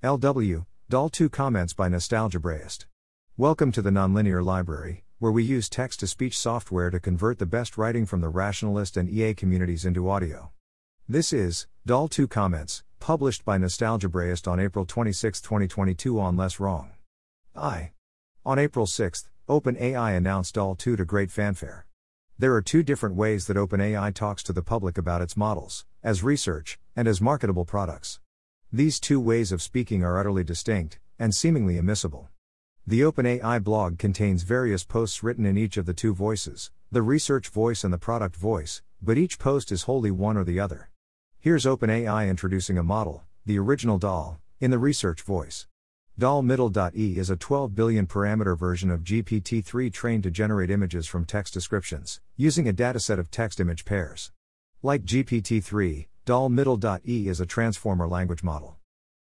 LW, Doll 2 comments by nostalgebraist. Welcome to the Nonlinear Library, where we use text to speech software to convert the best writing from the rationalist and EA communities into audio. This is Doll 2 Comments, published by nostalgebraist on April 26, 2022 on Less Wrong. I. On April 6, OpenAI announced Doll 2 to great fanfare. There are two different ways that OpenAI talks to the public about its models as research, and as marketable products. These two ways of speaking are utterly distinct, and seemingly immiscible. The OpenAI blog contains various posts written in each of the two voices, the research voice and the product voice, but each post is wholly one or the other. Here's OpenAI introducing a model, the original doll, in the research voice. Doll Middle.e is a 12 billion parameter version of GPT 3 trained to generate images from text descriptions, using a dataset of text image pairs. Like GPT 3, Doll Middle.e is a transformer language model.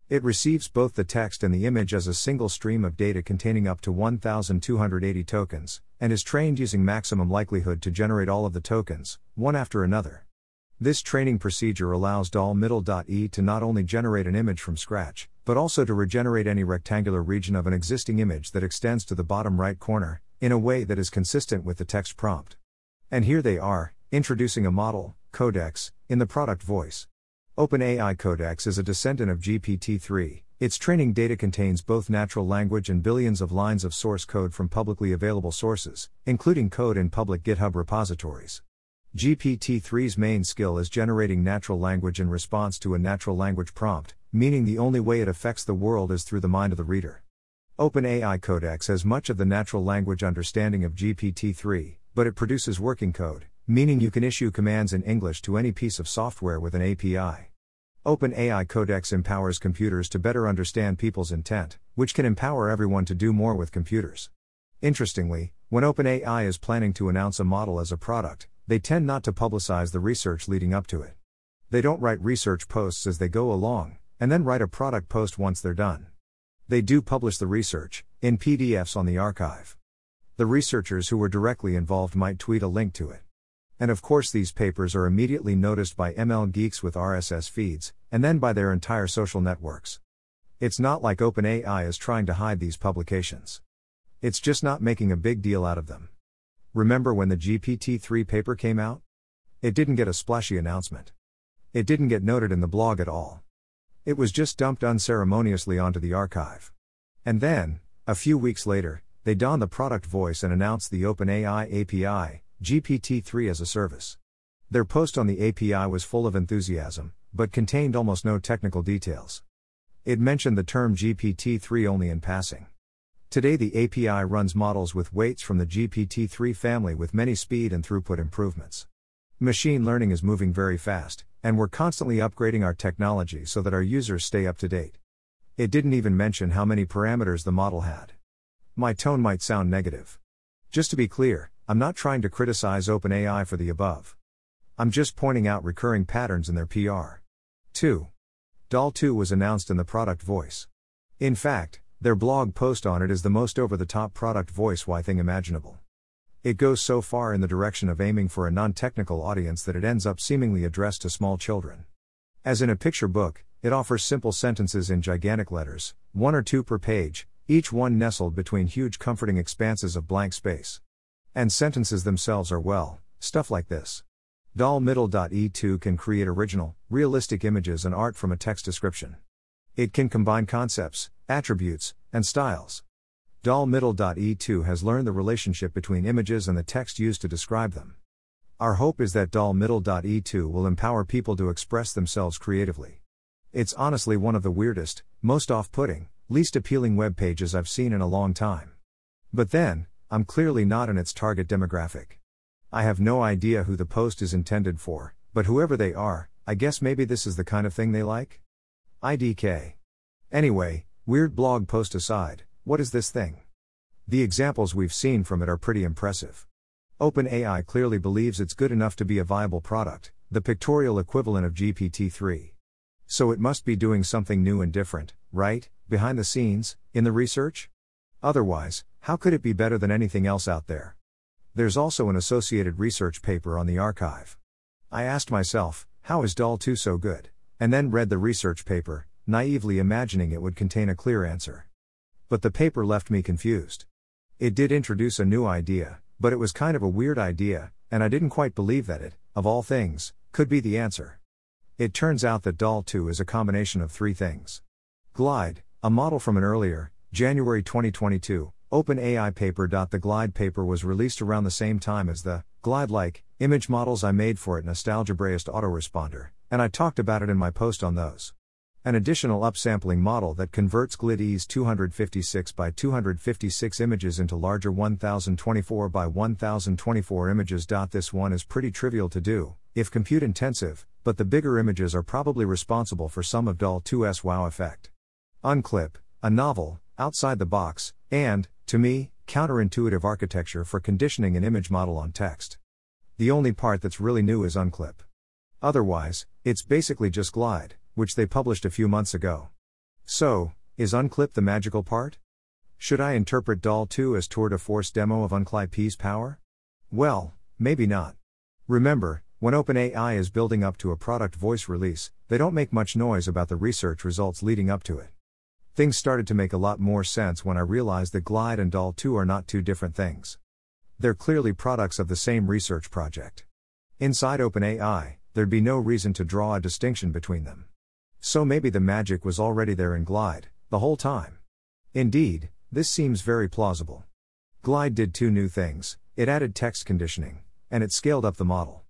It receives both the text and the image as a single stream of data containing up to 1,280 tokens, and is trained using maximum likelihood to generate all of the tokens, one after another. This training procedure allows Doll Middle.e to not only generate an image from scratch, but also to regenerate any rectangular region of an existing image that extends to the bottom right corner, in a way that is consistent with the text prompt. And here they are, introducing a model, Codex, in the product voice. OpenAI Codex is a descendant of GPT 3. Its training data contains both natural language and billions of lines of source code from publicly available sources, including code in public GitHub repositories. GPT 3's main skill is generating natural language in response to a natural language prompt, meaning the only way it affects the world is through the mind of the reader. OpenAI Codex has much of the natural language understanding of GPT 3, but it produces working code, meaning you can issue commands in English to any piece of software with an API. OpenAI Codex empowers computers to better understand people's intent, which can empower everyone to do more with computers. Interestingly, when OpenAI is planning to announce a model as a product, they tend not to publicize the research leading up to it. They don't write research posts as they go along, and then write a product post once they're done. They do publish the research, in PDFs on the arXiv. The researchers who were directly involved might tweet a link to it. And of course, these papers are immediately noticed by ML geeks with RSS feeds, and then by their entire social networks. It's not like OpenAI is trying to hide these publications. It's just not making a big deal out of them. Remember when the GPT 3 paper came out? It didn't get a splashy announcement. It didn't get noted in the blog at all. It was just dumped unceremoniously onto the arXiv. And then, a few weeks later, they don the product voice and announced the OpenAI API, GPT 3 as a service. Their post on the API was full of enthusiasm, but contained almost no technical details. It mentioned the term GPT 3 only in passing. Today, the API runs models with weights from the GPT 3 family with many speed and throughput improvements. Machine learning is moving very fast, and we're constantly upgrading our technology so that our users stay up to date. It didn't even mention how many parameters the model had. My tone might sound negative. Just to be clear, I'm not trying to criticize OpenAI for the above. I'm just pointing out recurring patterns in their PR. 2. Doll 2 was announced in the product voice. In fact, their blog post on it is the most over the top product voice why thing imaginable. It goes so far in the direction of aiming for a non technical audience that it ends up seemingly addressed to small children. As in a picture book, it offers simple sentences in gigantic letters, one or two per page, each one nestled between huge comforting expanses of blank space. And sentences themselves are well, stuff like this. Doll Middle.e2 can create original, realistic images and art from a text description. It can combine concepts, attributes, and styles. Doll Middle.e2 has learned the relationship between images and the text used to describe them. Our hope is that Doll Middle.e2 will empower people to express themselves creatively. It's honestly one of the weirdest, most off putting, least appealing web pages I've seen in a long time. But then, I'm clearly not in its target demographic. I have no idea who the post is intended for, but whoever they are, I guess maybe this is the kind of thing they like? IDK. Anyway, weird blog post aside, what is this thing? The examples we've seen from it are pretty impressive. OpenAI clearly believes it's good enough to be a viable product, the pictorial equivalent of GPT 3. So it must be doing something new and different, right, behind the scenes, in the research? Otherwise, how could it be better than anything else out there? There's also an associated research paper on the arXiv. I asked myself, how is Doll 2 so good? and then read the research paper, naively imagining it would contain a clear answer. But the paper left me confused. It did introduce a new idea, but it was kind of a weird idea, and I didn't quite believe that it, of all things, could be the answer. It turns out that DAL 2 is a combination of three things. Glide, a model from an earlier, January 2022, OpenAI paper. The Glide paper was released around the same time as the Glide like image models I made for it nostalgebraist Autoresponder, and I talked about it in my post on those. An additional upsampling model that converts GLID-E's 256 by 256 images into larger 1024 by 1024 images. This one is pretty trivial to do, if compute intensive, but the bigger images are probably responsible for some of DAL 2's wow effect. Unclip, a novel, outside the box, and, to me, counterintuitive architecture for conditioning an image model on text. The only part that's really new is Unclip. Otherwise, it's basically just Glide which they published a few months ago. So, is Unclip the magical part? Should I interpret DAL 2 as tour de force demo of Unclip's power? Well, maybe not. Remember, when OpenAI is building up to a product voice release, they don't make much noise about the research results leading up to it. Things started to make a lot more sense when I realized that Glide and DAL 2 are not two different things. They're clearly products of the same research project. Inside OpenAI, there'd be no reason to draw a distinction between them. So maybe the magic was already there in Glide, the whole time. Indeed, this seems very plausible. Glide did two new things it added text conditioning, and it scaled up the model.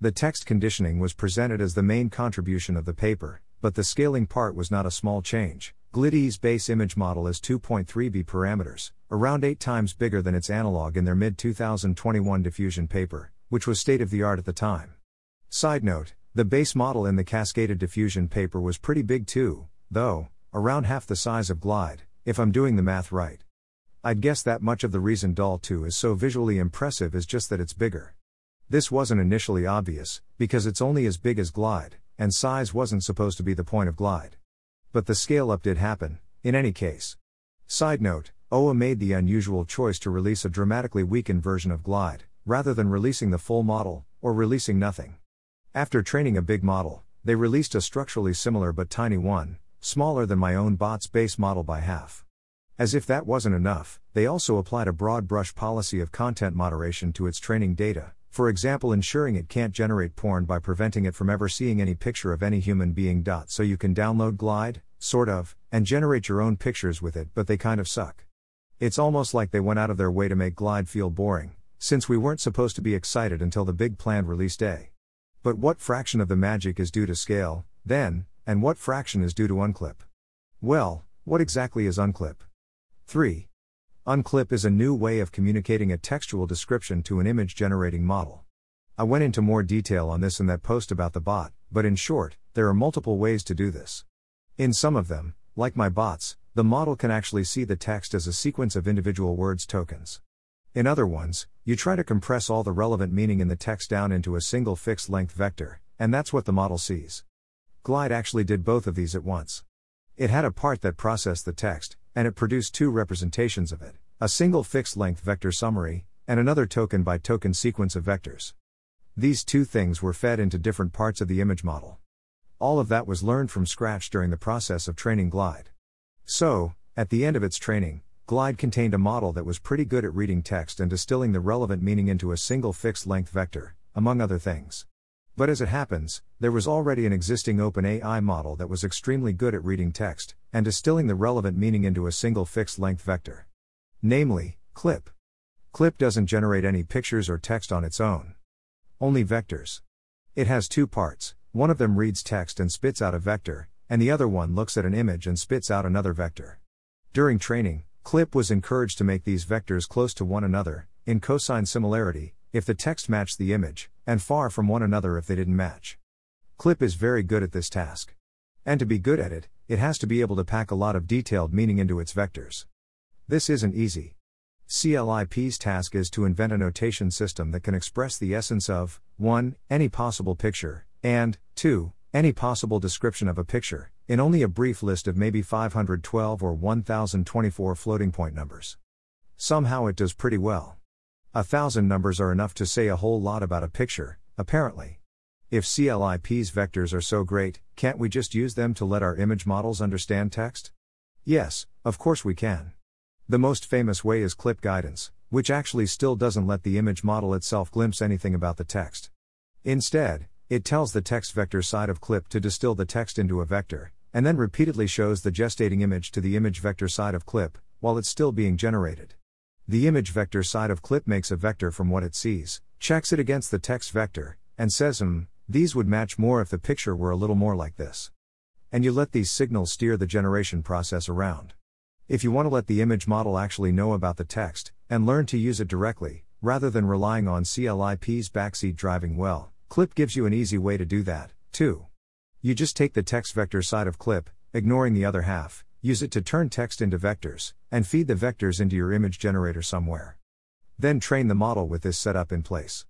The text conditioning was presented as the main contribution of the paper, but the scaling part was not a small change. GLID-E's base image model is 2.3b parameters, around 8 times bigger than its analog in their mid 2021 diffusion paper, which was state of the art at the time. Side note the base model in the cascaded diffusion paper was pretty big too, though, around half the size of Glide, if I'm doing the math right. I'd guess that much of the reason DAL 2 is so visually impressive is just that it's bigger. This wasn't initially obvious, because it's only as big as Glide, and size wasn't supposed to be the point of Glide. But the scale up did happen, in any case. Side note OA made the unusual choice to release a dramatically weakened version of Glide, rather than releasing the full model, or releasing nothing. After training a big model, they released a structurally similar but tiny one, smaller than my own bot's base model by half. As if that wasn't enough, they also applied a broad brush policy of content moderation to its training data, for example, ensuring it can't generate porn by preventing it from ever seeing any picture of any human being. So you can download Glide, sort of, and generate your own pictures with it, but they kind of suck. It's almost like they went out of their way to make Glide feel boring, since we weren't supposed to be excited until the big planned release day. But what fraction of the magic is due to scale, then, and what fraction is due to unclip? Well, what exactly is unclip? 3. Unclip is a new way of communicating a textual description to an image generating model. I went into more detail on this in that post about the bot, but in short, there are multiple ways to do this. In some of them, like my bots, the model can actually see the text as a sequence of individual words tokens. In other ones, you try to compress all the relevant meaning in the text down into a single fixed length vector, and that's what the model sees. Glide actually did both of these at once. It had a part that processed the text, and it produced two representations of it a single fixed length vector summary, and another token by token sequence of vectors. These two things were fed into different parts of the image model. All of that was learned from scratch during the process of training Glide. So, at the end of its training, Glide contained a model that was pretty good at reading text and distilling the relevant meaning into a single fixed length vector, among other things. But as it happens, there was already an existing OpenAI model that was extremely good at reading text and distilling the relevant meaning into a single fixed length vector. Namely, Clip. Clip doesn't generate any pictures or text on its own. Only vectors. It has two parts one of them reads text and spits out a vector, and the other one looks at an image and spits out another vector. During training, Clip was encouraged to make these vectors close to one another, in cosine similarity, if the text matched the image, and far from one another if they didn't match. Clip is very good at this task. And to be good at it, it has to be able to pack a lot of detailed meaning into its vectors. This isn't easy. CLIP's task is to invent a notation system that can express the essence of 1. any possible picture, and 2. any possible description of a picture, in only a brief list of maybe 512 or 1024 floating point numbers. Somehow it does pretty well. A thousand numbers are enough to say a whole lot about a picture, apparently. if CLIP's vectors are so great, can't we just use them to let our image models understand text? Yes, of course we can. The most famous way is clip guidance, which actually still doesn't let the image model itself glimpse anything about the text. Instead, it tells the text vector side of clip to distill the text into a vector, and then repeatedly shows the gestating image to the image vector side of clip, while it's still being generated. The image vector side of clip makes a vector from what it sees, checks it against the text vector, and says, hmm, these would match more if the picture were a little more like this. And you let these signals steer the generation process around. If you want to let the image model actually know about the text, and learn to use it directly, rather than relying on CLIP's backseat driving well, Clip gives you an easy way to do that, too. You just take the text vector side of Clip, ignoring the other half, use it to turn text into vectors, and feed the vectors into your image generator somewhere. Then train the model with this setup in place.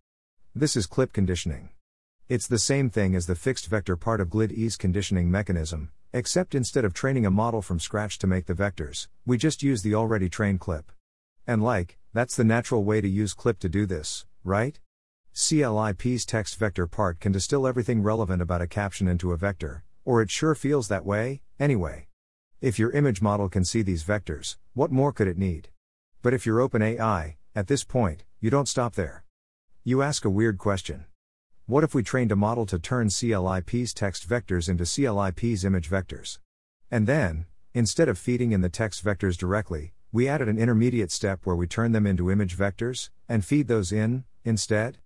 This is clip conditioning. It's the same thing as the fixed vector part of GLID-E's conditioning mechanism, except instead of training a model from scratch to make the vectors, we just use the already trained clip. And like, that's the natural way to use clip to do this, right? CLIP's text vector part can distill everything relevant about a caption into a vector, or it sure feels that way, anyway. If your image model can see these vectors, what more could it need? But if you're OpenAI, at this point, you don't stop there. You ask a weird question. What if we trained a model to turn CLIP's text vectors into CLIP's image vectors? And then, instead of feeding in the text vectors directly, we added an intermediate step where we turn them into image vectors, and feed those in, instead?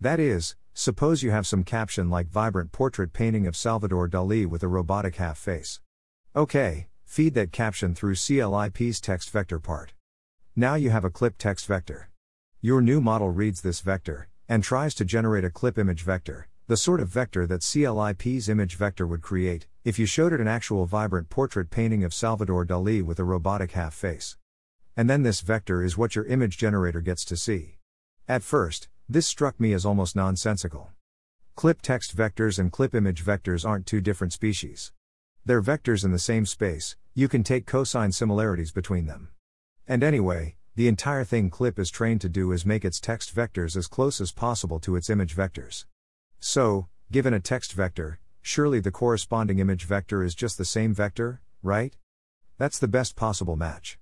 That is, suppose you have some caption like vibrant portrait painting of Salvador Dali with a robotic half face. Okay, feed that caption through CLIP's text vector part. Now you have a clip text vector. Your new model reads this vector, and tries to generate a clip image vector, the sort of vector that CLIP's image vector would create, if you showed it an actual vibrant portrait painting of Salvador Dali with a robotic half face. And then this vector is what your image generator gets to see. At first, this struck me as almost nonsensical. Clip text vectors and clip image vectors aren't two different species. They're vectors in the same space, you can take cosine similarities between them. And anyway, the entire thing Clip is trained to do is make its text vectors as close as possible to its image vectors. So, given a text vector, surely the corresponding image vector is just the same vector, right? That's the best possible match.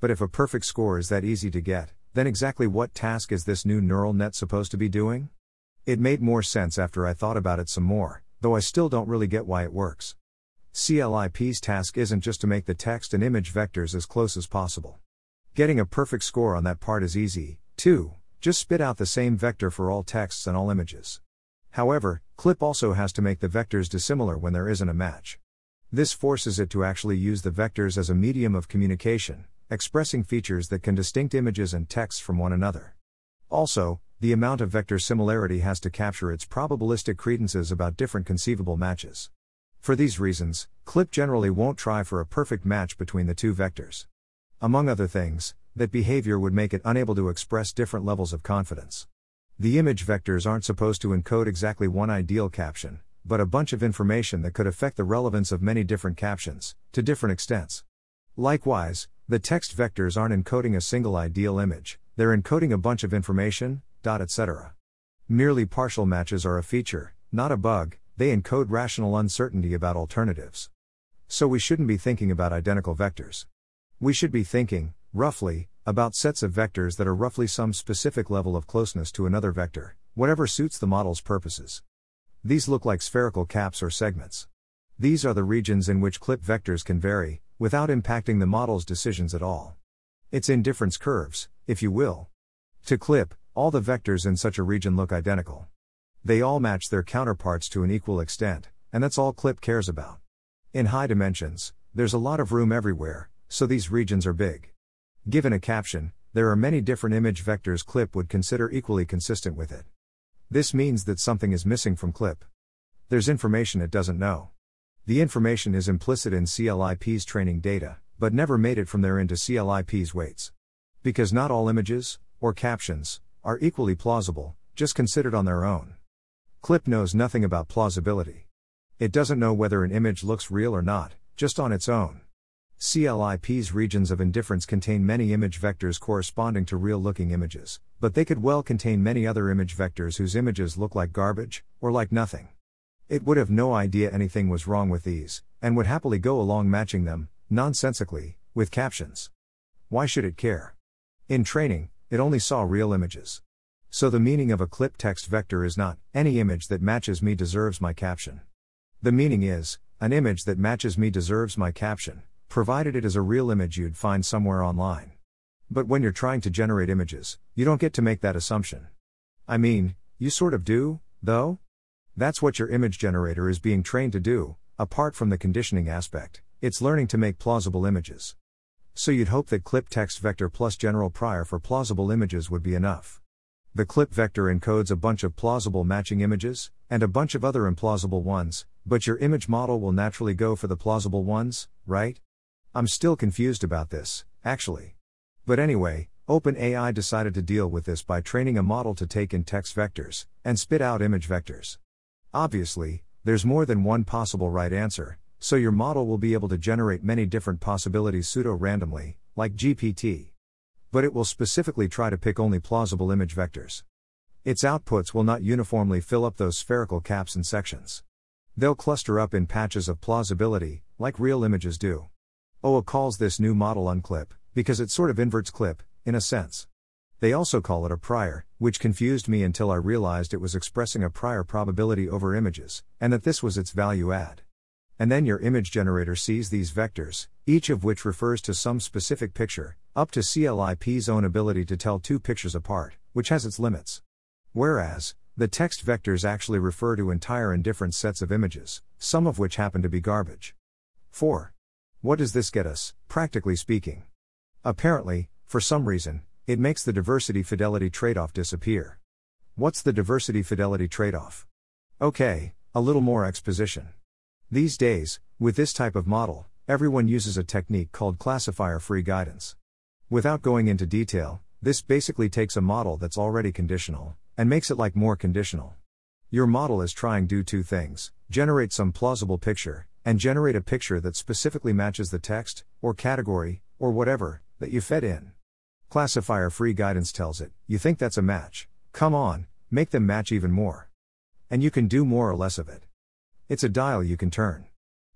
But if a perfect score is that easy to get, then exactly what task is this new neural net supposed to be doing? It made more sense after I thought about it some more, though I still don't really get why it works. CLIP's task isn't just to make the text and image vectors as close as possible. Getting a perfect score on that part is easy, too, just spit out the same vector for all texts and all images. However, Clip also has to make the vectors dissimilar when there isn't a match. This forces it to actually use the vectors as a medium of communication, expressing features that can distinct images and texts from one another. Also, the amount of vector similarity has to capture its probabilistic credences about different conceivable matches. For these reasons, CLIP generally won't try for a perfect match between the two vectors. Among other things, that behavior would make it unable to express different levels of confidence. The image vectors aren't supposed to encode exactly one ideal caption, but a bunch of information that could affect the relevance of many different captions, to different extents. Likewise, the text vectors aren't encoding a single ideal image, they're encoding a bunch of information, dot etc. Merely partial matches are a feature, not a bug, they encode rational uncertainty about alternatives. So we shouldn't be thinking about identical vectors. We should be thinking, roughly, about sets of vectors that are roughly some specific level of closeness to another vector, whatever suits the model's purposes. These look like spherical caps or segments. These are the regions in which clip vectors can vary, without impacting the model's decisions at all. It's indifference curves, if you will. To clip, all the vectors in such a region look identical. They all match their counterparts to an equal extent, and that's all clip cares about. In high dimensions, there's a lot of room everywhere, so these regions are big. Given a caption, there are many different image vectors clip would consider equally consistent with it. This means that something is missing from clip. There's information it doesn't know. The information is implicit in CLIP's training data, but never made it from there into CLIP's weights. Because not all images, or captions, are equally plausible, just considered on their own. Clip knows nothing about plausibility. It doesn't know whether an image looks real or not, just on its own. CLIP's regions of indifference contain many image vectors corresponding to real looking images, but they could well contain many other image vectors whose images look like garbage, or like nothing. It would have no idea anything was wrong with these, and would happily go along matching them, nonsensically, with captions. Why should it care? In training, it only saw real images. So the meaning of a clip text vector is not, any image that matches me deserves my caption. The meaning is, an image that matches me deserves my caption, provided it is a real image you'd find somewhere online. But when you're trying to generate images, you don't get to make that assumption. I mean, you sort of do, though? That's what your image generator is being trained to do, apart from the conditioning aspect, it's learning to make plausible images. So you'd hope that clip text vector plus general prior for plausible images would be enough. The clip vector encodes a bunch of plausible matching images, and a bunch of other implausible ones, but your image model will naturally go for the plausible ones, right? I'm still confused about this, actually. But anyway, OpenAI decided to deal with this by training a model to take in text vectors and spit out image vectors. Obviously, there's more than one possible right answer, so your model will be able to generate many different possibilities pseudo randomly, like GPT. But it will specifically try to pick only plausible image vectors. Its outputs will not uniformly fill up those spherical caps and sections. They'll cluster up in patches of plausibility, like real images do. OA calls this new model unclip, because it sort of inverts clip, in a sense. They also call it a prior, which confused me until I realized it was expressing a prior probability over images, and that this was its value add. And then your image generator sees these vectors, each of which refers to some specific picture, up to CLIP's own ability to tell two pictures apart, which has its limits. Whereas, the text vectors actually refer to entire and different sets of images, some of which happen to be garbage. 4. What does this get us, practically speaking? Apparently, for some reason, it makes the diversity fidelity trade off disappear. What's the diversity fidelity trade off? Okay, a little more exposition. These days, with this type of model, everyone uses a technique called classifier free guidance. Without going into detail, this basically takes a model that's already conditional and makes it like more conditional. Your model is trying to do two things generate some plausible picture and generate a picture that specifically matches the text, or category, or whatever, that you fed in. Classifier free guidance tells it, you think that's a match, come on, make them match even more. And you can do more or less of it. It's a dial you can turn.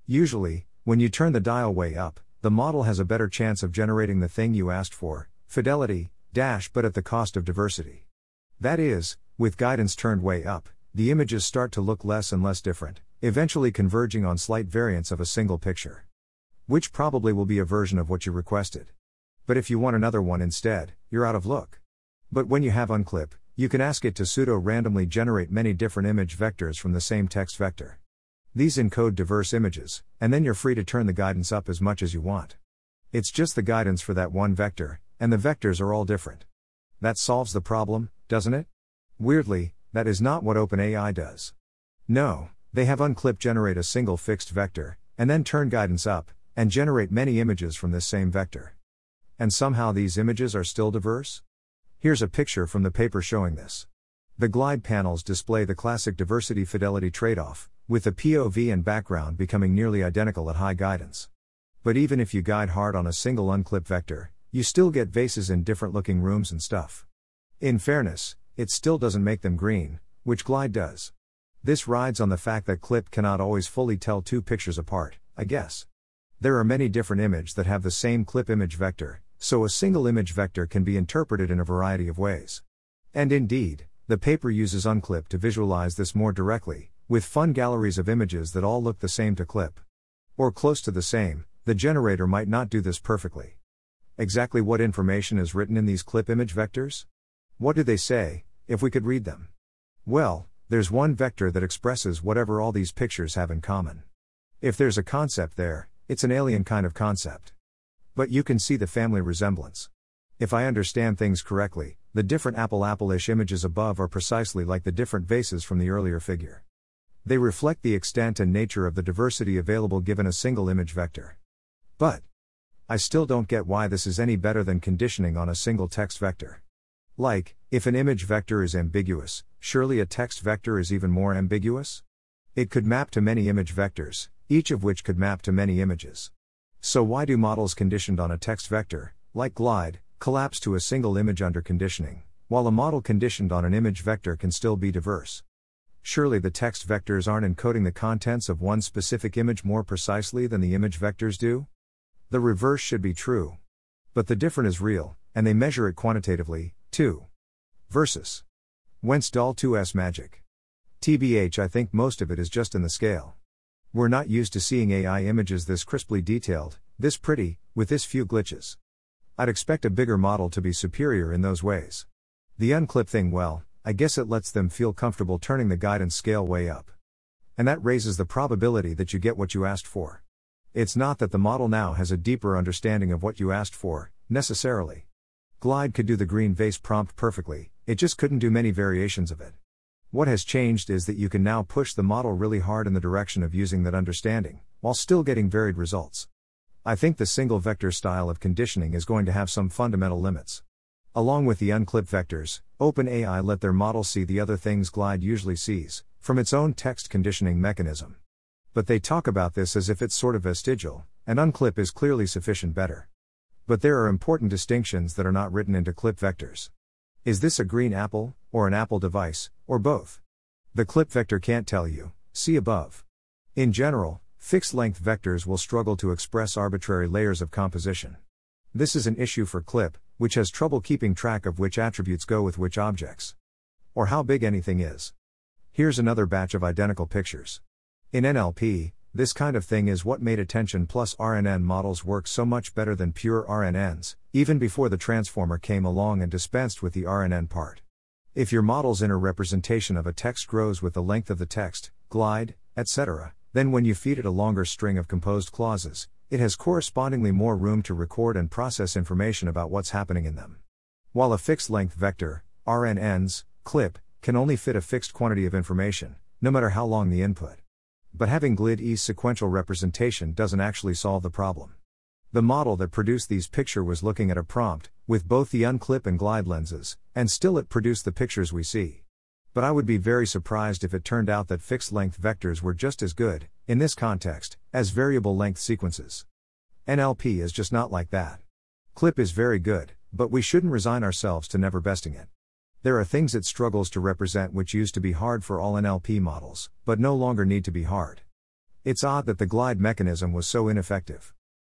Usually, when you turn the dial way up, the model has a better chance of generating the thing you asked for, fidelity, dash, but at the cost of diversity. That is, with guidance turned way up, the images start to look less and less different, eventually converging on slight variants of a single picture. Which probably will be a version of what you requested. But if you want another one instead, you're out of luck. But when you have unclip, you can ask it to pseudo randomly generate many different image vectors from the same text vector. These encode diverse images, and then you're free to turn the guidance up as much as you want. It's just the guidance for that one vector, and the vectors are all different. That solves the problem, doesn't it? Weirdly, that is not what OpenAI does. No, they have unclip generate a single fixed vector, and then turn guidance up, and generate many images from this same vector. And somehow these images are still diverse? Here's a picture from the paper showing this. The glide panels display the classic diversity fidelity trade off, with the POV and background becoming nearly identical at high guidance. But even if you guide hard on a single unclip vector, you still get vases in different looking rooms and stuff. In fairness, it still doesn't make them green, which glide does. This rides on the fact that clip cannot always fully tell two pictures apart, I guess. There are many different images that have the same clip image vector, so a single image vector can be interpreted in a variety of ways. And indeed, the paper uses unclip to visualize this more directly, with fun galleries of images that all look the same to clip. Or close to the same, the generator might not do this perfectly. Exactly what information is written in these clip image vectors? What do they say, if we could read them? Well, there's one vector that expresses whatever all these pictures have in common. If there's a concept there, it's an alien kind of concept. But you can see the family resemblance. If I understand things correctly, the different apple apple ish images above are precisely like the different vases from the earlier figure. They reflect the extent and nature of the diversity available given a single image vector. But, I still don't get why this is any better than conditioning on a single text vector. Like, if an image vector is ambiguous, surely a text vector is even more ambiguous? It could map to many image vectors, each of which could map to many images. So, why do models conditioned on a text vector, like Glide, collapse to a single image under conditioning, while a model conditioned on an image vector can still be diverse? Surely the text vectors aren't encoding the contents of one specific image more precisely than the image vectors do? The reverse should be true. But the different is real, and they measure it quantitatively, too. Versus. Whence DAL 2's magic? TBH, I think most of it is just in the scale. We're not used to seeing AI images this crisply detailed, this pretty, with this few glitches. I'd expect a bigger model to be superior in those ways. The unclip thing, well, I guess it lets them feel comfortable turning the guidance scale way up. And that raises the probability that you get what you asked for. It's not that the model now has a deeper understanding of what you asked for, necessarily. Glide could do the green vase prompt perfectly, it just couldn't do many variations of it. What has changed is that you can now push the model really hard in the direction of using that understanding, while still getting varied results. I think the single vector style of conditioning is going to have some fundamental limits. Along with the unclipped vectors, OpenAI let their model see the other things Glide usually sees, from its own text conditioning mechanism. But they talk about this as if it's sort of vestigial, and unclip is clearly sufficient better. But there are important distinctions that are not written into clip vectors. Is this a green apple, or an Apple device, or both? The clip vector can't tell you, see above. In general, fixed length vectors will struggle to express arbitrary layers of composition. This is an issue for clip, which has trouble keeping track of which attributes go with which objects. Or how big anything is. Here's another batch of identical pictures. In NLP, this kind of thing is what made attention plus RNN models work so much better than pure RNNs, even before the transformer came along and dispensed with the RNN part. If your model's inner representation of a text grows with the length of the text, glide, etc., then when you feed it a longer string of composed clauses, it has correspondingly more room to record and process information about what's happening in them. While a fixed length vector, RNNs, clip, can only fit a fixed quantity of information, no matter how long the input. But having GLID-E's sequential representation doesn't actually solve the problem. The model that produced these picture was looking at a prompt, with both the unclip and glide lenses, and still it produced the pictures we see. But I would be very surprised if it turned out that fixed length vectors were just as good, in this context, as variable length sequences. NLP is just not like that. Clip is very good, but we shouldn't resign ourselves to never besting it. There are things it struggles to represent which used to be hard for all NLP models, but no longer need to be hard. It's odd that the glide mechanism was so ineffective.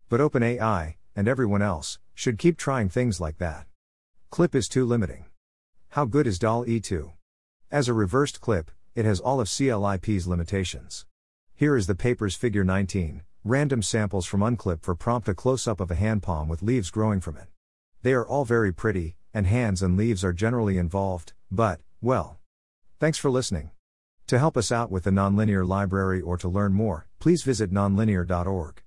But OpenAI, and everyone else, should keep trying things like that. Clip is too limiting. How good is DAL E2? As a reversed clip, it has all of CLIP's limitations. Here is the paper's figure 19, random samples from Unclip for prompt a close up of a hand palm with leaves growing from it. They are all very pretty, and hands and leaves are generally involved, but, well. Thanks for listening. To help us out with the Nonlinear Library or to learn more, please visit nonlinear.org.